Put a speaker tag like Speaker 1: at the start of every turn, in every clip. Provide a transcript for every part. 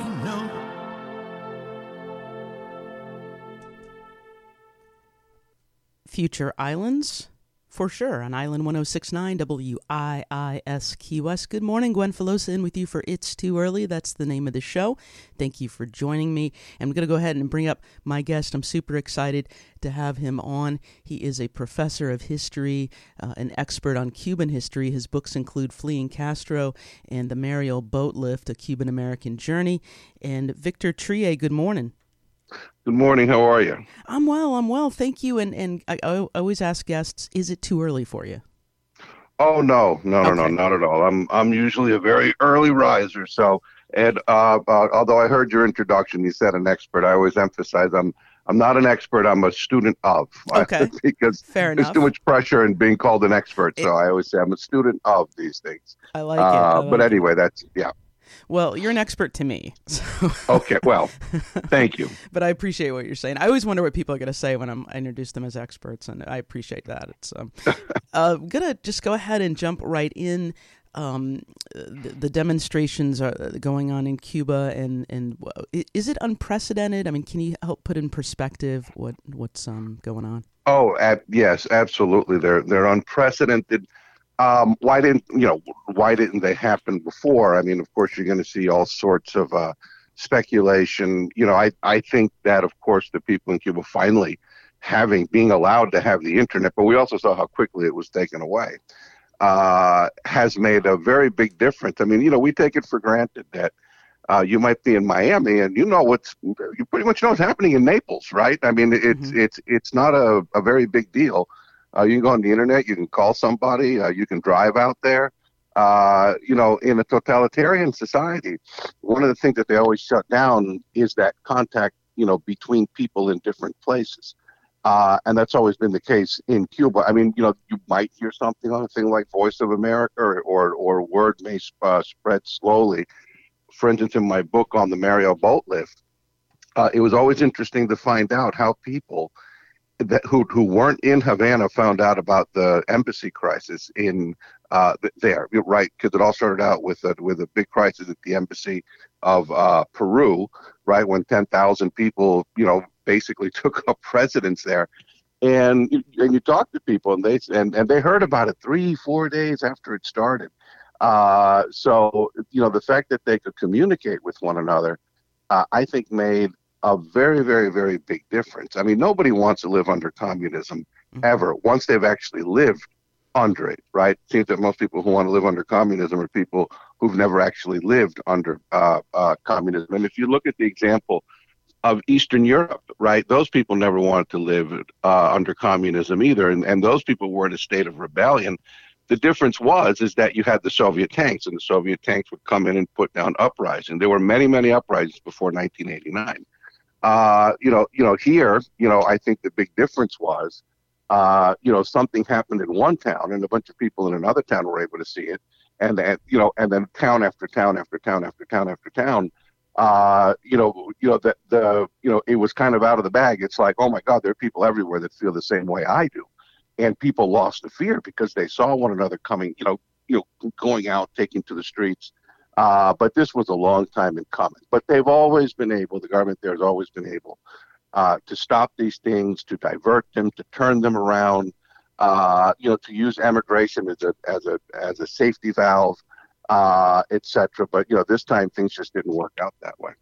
Speaker 1: I know.
Speaker 2: Future Islands, for sure, on Island 1069 WIIS Key West. Good morning, Gwen Filosa in with you for It's Too Early. That's the name of the show. Thank you for joining me. I'm going to go ahead and bring up my guest. I'm super excited to have him on. He is a professor of history, uh, an expert on Cuban history. His books include Fleeing Castro and The Mariel Boatlift, A Cuban American Journey. And Victor Triay, good morning.
Speaker 3: Good morning. How are you?
Speaker 2: I'm well. I'm well. Thank you. And and I, I always ask guests, is it too early for you?
Speaker 3: Oh no, no, no, okay. no, not at all. I'm I'm usually a very early riser. So, and uh, uh, although I heard your introduction, you said an expert. I always emphasize I'm I'm not an expert. I'm a student of.
Speaker 2: Okay.
Speaker 3: because
Speaker 2: Fair
Speaker 3: there's
Speaker 2: enough.
Speaker 3: too much pressure in being called an expert. It, so I always say I'm a student of these things.
Speaker 2: I like uh, it. I like
Speaker 3: but anyway,
Speaker 2: it.
Speaker 3: that's yeah.
Speaker 2: Well, you're an expert to me. So.
Speaker 3: okay, well, thank you.
Speaker 2: but I appreciate what you're saying. I always wonder what people are going to say when I'm, I introduce them as experts, and I appreciate that. It's um, uh, gonna just go ahead and jump right in. Um, the, the, demonstrations are going on in Cuba, and and is it unprecedented? I mean, can you help put in perspective what what's um going on?
Speaker 3: Oh, ab- yes, absolutely. They're they're unprecedented um, why didn't you know why didn't they happen before? I mean, of course, you're going to see all sorts of uh, speculation. You know, I I think that of course the people in Cuba finally having being allowed to have the internet, but we also saw how quickly it was taken away. Uh, has made a very big difference. I mean, you know, we take it for granted that uh, you might be in Miami and you know what's you pretty much know what's happening in Naples, right? I mean, it's mm-hmm. it's it's not a, a very big deal. Uh, you can go on the internet. You can call somebody. Uh, you can drive out there. Uh, you know, in a totalitarian society, one of the things that they always shut down is that contact, you know, between people in different places. Uh, and that's always been the case in Cuba. I mean, you know, you might hear something on a thing like Voice of America, or or, or word may uh, spread slowly. For instance, in my book on the Mariel boat lift, uh, it was always interesting to find out how people that who who weren't in Havana found out about the embassy crisis in uh, there, right? Because it all started out with a with a big crisis at the embassy of uh, Peru, right? When ten thousand people, you know, basically took up residence there, and and you talk to people, and they and and they heard about it three four days after it started. Uh, so you know, the fact that they could communicate with one another, uh, I think made a very, very, very big difference. I mean, nobody wants to live under communism mm-hmm. ever once they've actually lived under it, right? It seems that most people who want to live under communism are people who've never actually lived under uh, uh, communism. And if you look at the example of Eastern Europe, right, those people never wanted to live uh, under communism either, and, and those people were in a state of rebellion. The difference was is that you had the Soviet tanks, and the Soviet tanks would come in and put down uprisings. There were many, many uprisings before 1989. Uh, you know, you know, here, you know, I think the big difference was, uh, you know, something happened in one town, and a bunch of people in another town were able to see it, and then, you know, and then town after town after town after town after town, uh, you know, you know, the the, you know, it was kind of out of the bag. It's like, oh my God, there are people everywhere that feel the same way I do, and people lost the fear because they saw one another coming, you know, you know, going out, taking to the streets uh, but this was a long time in coming. But they've always been able, the government there has always been able uh, to stop these things, to divert them, to turn them around, uh, you know, to use emigration as a as a as a safety valve, uh, etc. But you know, this time things just didn't work out that way.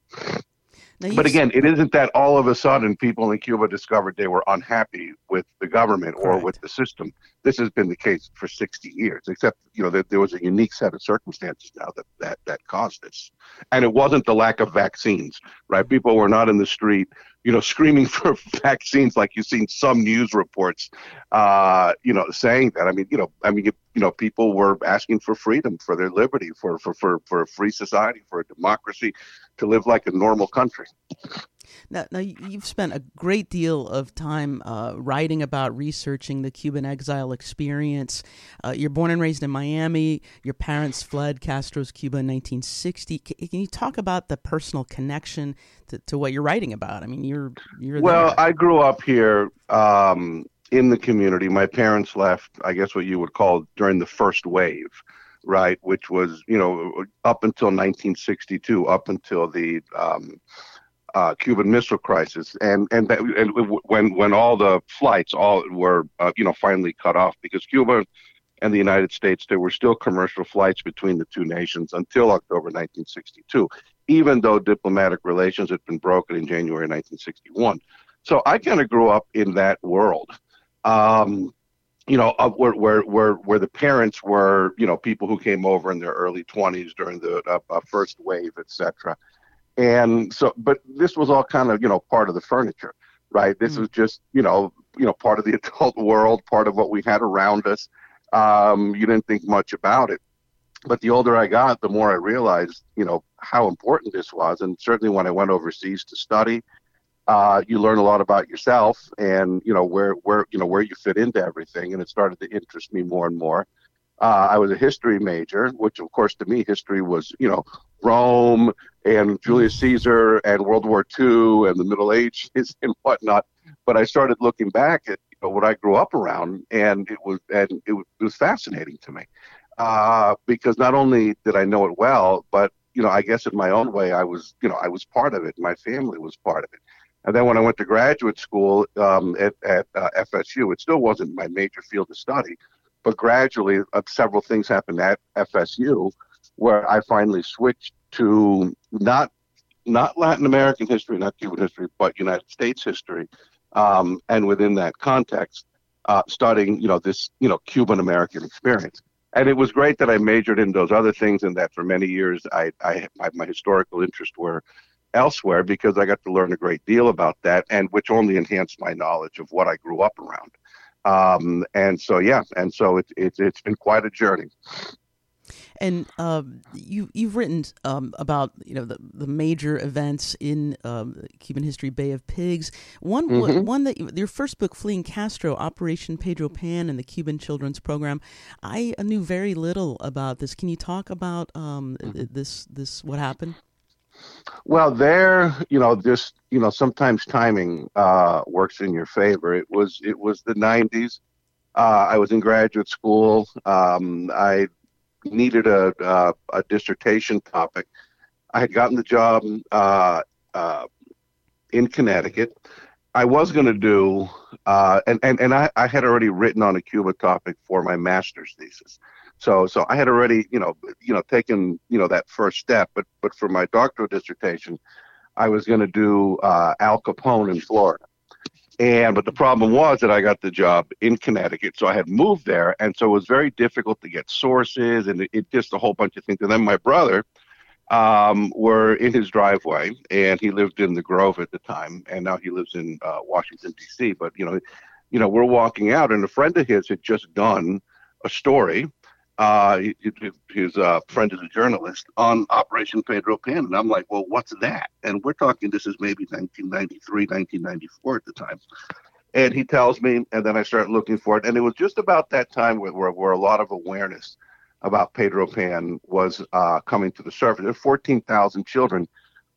Speaker 3: But again, it isn't that all of a sudden people in Cuba discovered they were unhappy with the government or Correct. with the system. This has been the case for 60 years, except you know that there was a unique set of circumstances now that that that caused this, and it wasn't the lack of vaccines. Right? People were not in the street, you know, screaming for vaccines like you've seen some news reports, uh, you know, saying that. I mean, you know, I mean, you, you know, people were asking for freedom, for their liberty, for for for for a free society, for a democracy to live like a normal country.
Speaker 2: Now, now you've spent a great deal of time uh, writing about researching the Cuban exile experience. Uh, you're born and raised in Miami. Your parents fled Castro's Cuba in 1960. Can, can you talk about the personal connection to, to, what you're writing about? I mean, you're you're
Speaker 3: well.
Speaker 2: There.
Speaker 3: I grew up here um, in the community. My parents left, I guess, what you would call during the first wave right, which was you know up until 1962, up until the um, uh, Cuban Missile Crisis, and and, that, and when when all the flights all were uh, you know finally cut off because Cuba and the United States there were still commercial flights between the two nations until October 1962, even though diplomatic relations had been broken in January 1961. So I kind of grew up in that world. Um, you know, uh, where, where where where the parents were, you know, people who came over in their early 20s during the uh, uh, first wave, etc. And so, but this was all kind of, you know, part of the furniture, right? This mm-hmm. was just, you know, you know, part of the adult world, part of what we had around us. Um, you didn't think much about it. But the older I got, the more I realized, you know, how important this was. And certainly when I went overseas to study, uh, you learn a lot about yourself and you know where where you know where you fit into everything, and it started to interest me more and more. Uh, I was a history major, which of course to me history was you know Rome and Julius Caesar and World War II and the Middle Ages and whatnot. But I started looking back at you know, what I grew up around, and it was and it was, it was fascinating to me uh, because not only did I know it well, but you know I guess in my own way I was you know I was part of it. My family was part of it. And then when I went to graduate school um, at, at uh, FSU, it still wasn't my major field of study, but gradually uh, several things happened at FSU where I finally switched to not not Latin American history, not Cuban history, but United States history. Um, and within that context, uh, studying, you know, this, you know, Cuban American experience. And it was great that I majored in those other things, and that for many years, I, I my, my historical interests were elsewhere because I got to learn a great deal about that, and which only enhanced my knowledge of what I grew up around. Um, and so, yeah, and so it's it's it's been quite a journey.
Speaker 2: And um, you you've written um, about you know the, the major events in um, Cuban history, Bay of Pigs. One mm-hmm. one that your first book, Fleeing Castro, Operation Pedro Pan, and the Cuban Children's Program. I knew very little about this. Can you talk about um, mm-hmm. this this what happened?
Speaker 3: Well, there, you know, just you know, sometimes timing uh, works in your favor. It was it was the '90s. Uh, I was in graduate school. Um, I needed a, a, a dissertation topic. I had gotten the job uh, uh in Connecticut. I was going to do, uh, and and and I, I had already written on a Cuba topic for my master's thesis. So so I had already you know you know taken you know that first step, but but for my doctoral dissertation, I was going to do uh, Al Capone in Florida. And but the problem was that I got the job in Connecticut, so I had moved there, and so it was very difficult to get sources, and it, it just a whole bunch of things. And then my brother um, were in his driveway, and he lived in the Grove at the time, and now he lives in uh, Washington D.C. But you know, you know, we're walking out, and a friend of his had just done a story uh, his uh, friend is a journalist on Operation Pedro Pan, and I'm like, well, what's that? And we're talking this is maybe 1993, 1994 at the time. And he tells me, and then I start looking for it, and it was just about that time where where, where a lot of awareness about Pedro Pan was uh, coming to the surface. There were 14,000 children,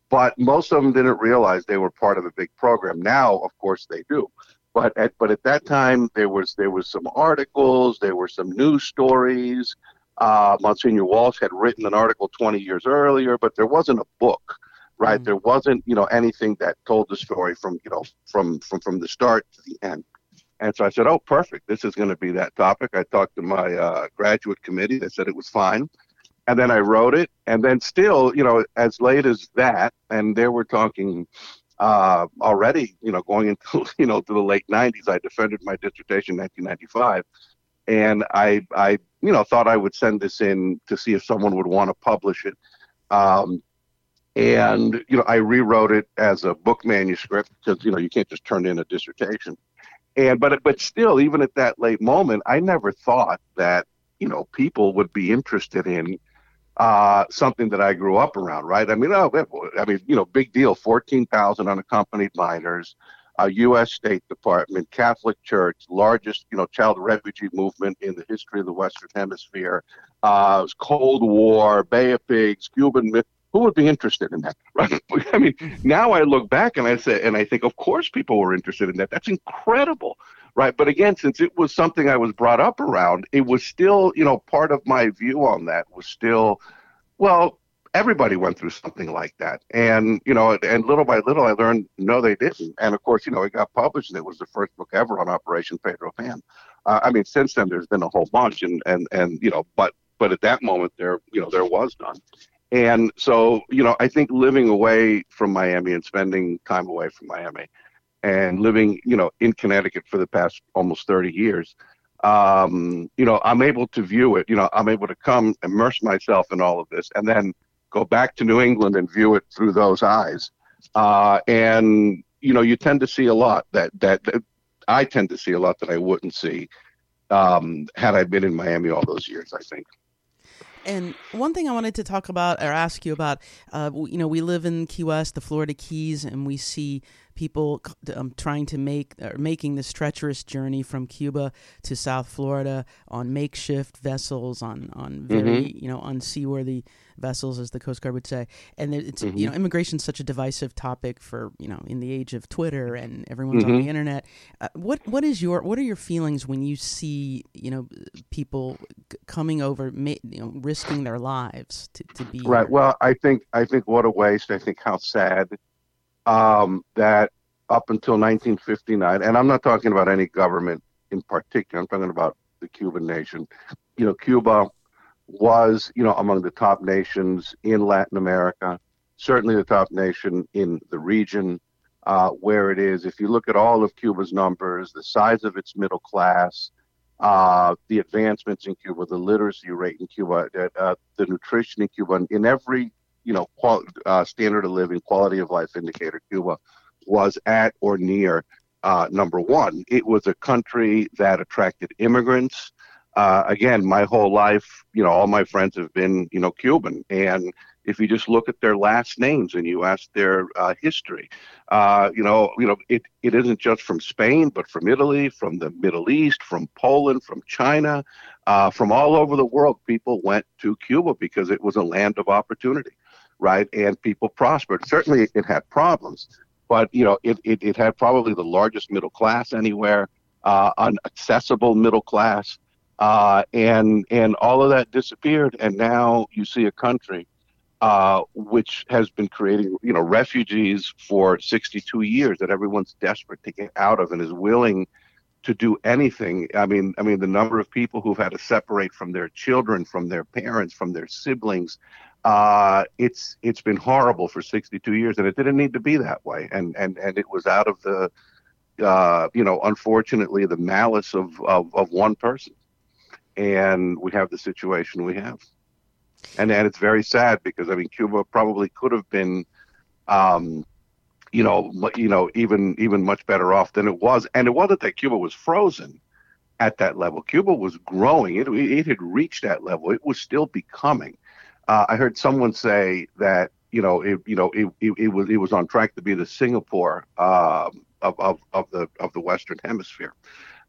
Speaker 3: but most of them didn't realize they were part of a big program. Now, of course, they do. But at but at that time there was there was some articles, there were some news stories. Uh, Monsignor Walsh had written an article 20 years earlier, but there wasn't a book, right? Mm-hmm. There wasn't you know anything that told the story from you know from from from the start to the end. And so I said, oh, perfect. This is going to be that topic. I talked to my uh, graduate committee. They said it was fine. And then I wrote it. And then still, you know, as late as that, and they were talking uh, already, you know, going into you know to the late 90s. I defended my dissertation in 1995, and I I you know thought I would send this in to see if someone would want to publish it. Um, and you know I rewrote it as a book manuscript because you know you can't just turn in a dissertation. And but but still, even at that late moment, I never thought that you know people would be interested in uh, something that I grew up around, right? I mean, oh, I mean, you know, big deal, 14,000 unaccompanied minors, a U.S. State Department, Catholic Church, largest, you know, child refugee movement in the history of the Western Hemisphere, uh, Cold War, Bay of Pigs, Cuban who would be interested in that right i mean now i look back and i say and i think of course people were interested in that that's incredible right? But again, since it was something I was brought up around, it was still, you know, part of my view on that was still, well, everybody went through something like that. And, you know, and little by little I learned, no, they didn't. And of course, you know, it got published and it was the first book ever on Operation Pedro Pan. Uh, I mean, since then there's been a whole bunch and, and, and, you know, but, but at that moment there, you know, there was none. And so, you know, I think living away from Miami and spending time away from Miami and living, you know, in Connecticut for the past almost 30 years, um, you know, I'm able to view it, you know, I'm able to come immerse myself in all of this and then go back to New England and view it through those eyes. Uh, and you know, you tend to see a lot that, that, that I tend to see a lot that I wouldn't see um, had I been in Miami all those years. I think.
Speaker 2: And one thing I wanted to talk about or ask you about, uh, you know, we live in Key West, the Florida Keys, and we see people um, trying to make or making this treacherous journey from Cuba to South Florida on makeshift vessels, on on very mm-hmm. you know unseaworthy vessels, as the Coast Guard would say. And it's mm-hmm. you know immigration is such a divisive topic for you know in the age of Twitter and everyone's mm-hmm. on the internet. Uh, what what is your what are your feelings when you see you know people coming over, you know, risking their lives to, to be
Speaker 3: right? Here? Well, I think I think what a waste. I think how sad um, that up until 1959, and I'm not talking about any government in particular. I'm talking about the Cuban nation. You know, Cuba was, you know, among the top nations in Latin America, certainly the top nation in the region uh, where it is. If you look at all of Cuba's numbers, the size of its middle class, uh, the advancements in Cuba, the literacy rate in Cuba, uh, the nutrition in Cuba, in every you know qual- uh, standard of living, quality of life indicator, Cuba was at or near uh, number one. It was a country that attracted immigrants uh, again, my whole life, you know, all my friends have been, you know, Cuban. And if you just look at their last names and you ask their uh, history, uh, you know, you know, it, it isn't just from Spain, but from Italy, from the Middle East, from Poland, from China, uh, from all over the world. People went to Cuba because it was a land of opportunity, right? And people prospered. Certainly, it had problems, but you know, it it, it had probably the largest middle class anywhere, uh, unaccessible middle class. Uh, and and all of that disappeared, and now you see a country uh, which has been creating, you know, refugees for 62 years that everyone's desperate to get out of and is willing to do anything. I mean, I mean, the number of people who've had to separate from their children, from their parents, from their siblings, uh, it's it's been horrible for 62 years, and it didn't need to be that way. And and and it was out of the, uh, you know, unfortunately, the malice of, of of one person and we have the situation we have. And and it's very sad because I mean Cuba probably could have been, um, you know, you know, even even much better off than it was. And it wasn't that Cuba was frozen at that level. Cuba was growing. It it had reached that level. It was still becoming. Uh, I heard someone say that you know it you know it, it, it was it was on track to be the Singapore um, of, of of the of the Western Hemisphere.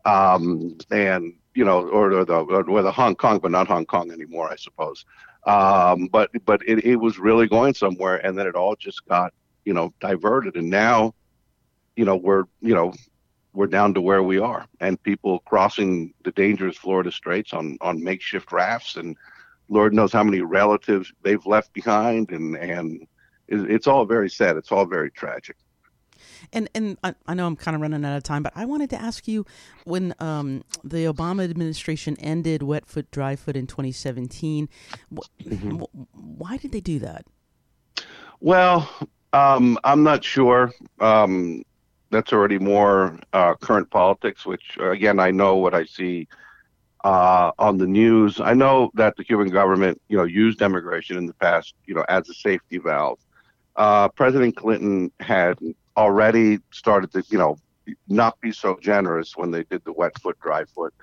Speaker 3: Um, and you know, or, or the or the Hong Kong, but not Hong Kong anymore, I suppose. Um, but but it, it was really going somewhere, and then it all just got you know diverted, and now, you know, we're you know we're down to where we are, and people crossing the dangerous Florida Straits on on makeshift rafts, and Lord knows how many relatives they've left behind, and and it's all very sad. It's all very tragic.
Speaker 2: And and I, I, know I'm kind of running out of time, but I wanted to ask you when um, the Obama administration ended wet foot, dry foot in 2017, mm-hmm. why did they do that?
Speaker 3: Well, um, I'm not sure. Um, that's already more uh, current politics, which again I know what I see uh, on the news. I know that the Cuban government, you know, used immigration in the past, you know, as a safety valve. Uh, President Clinton had already started to, you know, not be so generous when they did the wet foot, dry foot.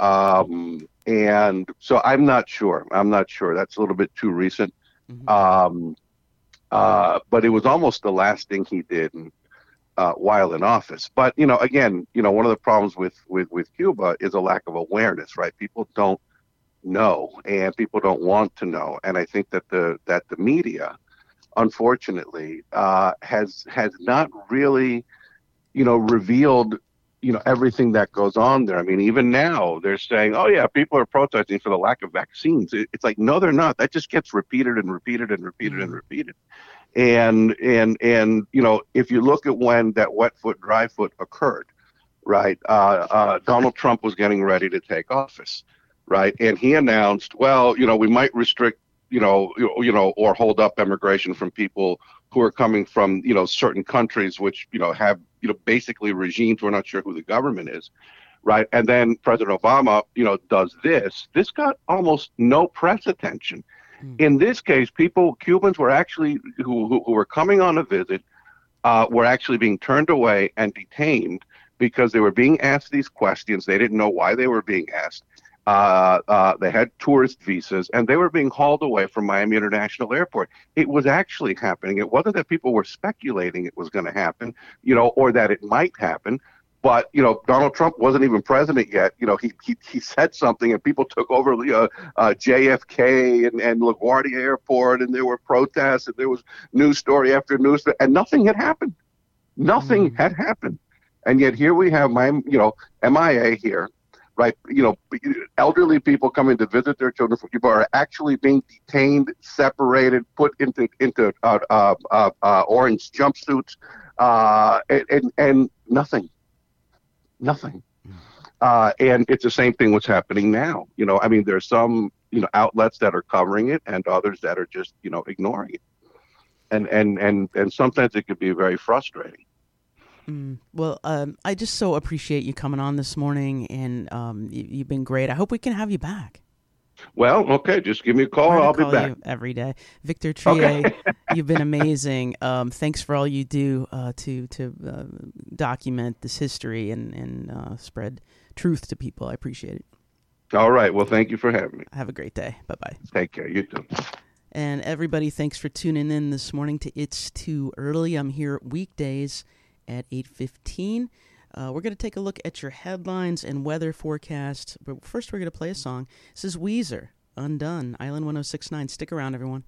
Speaker 3: Um, and so I'm not sure. I'm not sure. That's a little bit too recent. Mm-hmm. Um, uh, but it was almost the last thing he did uh, while in office. But you know, again, you know, one of the problems with with with Cuba is a lack of awareness. Right? People don't know, and people don't want to know. And I think that the that the media unfortunately, uh, has has not really, you know, revealed, you know everything that goes on there. I mean, even now they're saying, "Oh yeah, people are protesting for the lack of vaccines." It's like, no, they're not. That just gets repeated and repeated and repeated and mm-hmm. repeated. And and and you know, if you look at when that wet foot, dry foot occurred, right? Uh, uh, Donald Trump was getting ready to take office, right? And he announced, well, you know, we might restrict, you know, you know, or hold up immigration from people who are coming from, you know, certain countries which, you know, have, you know, basically regimes. We're not sure who the government is, right? And then President Obama, you know, does this. This got almost no press attention. Hmm. In this case, people, Cubans were actually, who, who, who were coming on a visit, uh, were actually being turned away and detained because they were being asked these questions. They didn't know why they were being asked. Uh, uh, they had tourist visas and they were being hauled away from Miami International Airport. It was actually happening. It wasn't that people were speculating it was going to happen, you know, or that it might happen. But you know, Donald Trump wasn't even president yet. You know, he he, he said something, and people took over uh, uh, JFK and, and LaGuardia Airport, and there were protests, and there was news story after news, story, and nothing had happened. Nothing mm. had happened, and yet here we have my you know MIA here, right? You know, elderly people coming to visit their children. People are actually being detained, separated, put into into uh, uh, uh, uh orange jumpsuits, uh, and, and and nothing nothing. Uh, and it's the same thing what's happening now. You know, I mean, there's some you know outlets that are covering it, and others that are just you know ignoring it. And and and and sometimes it could be very frustrating.
Speaker 2: Mm, well, um, I just so appreciate you coming on this morning, and um, you, have been great. I hope we can have you back.
Speaker 3: Well, okay, just give me a call. I'll
Speaker 2: be
Speaker 3: back
Speaker 2: every day. Victor Triay, okay. you've been amazing. Um, thanks for all you do uh, to to uh, document this history and and uh, spread truth to people. I appreciate it.
Speaker 3: All right. Well, thank you for having me.
Speaker 2: Have a great day. Bye bye.
Speaker 3: Take care. You too.
Speaker 2: And everybody, thanks for tuning in this morning to It's Too Early. I'm here weekdays at eight fifteen. Uh, we're going to take a look at your headlines and weather forecast. But first, we're going to play a song. This is Weezer, Undone, Island 1069. Stick around, everyone.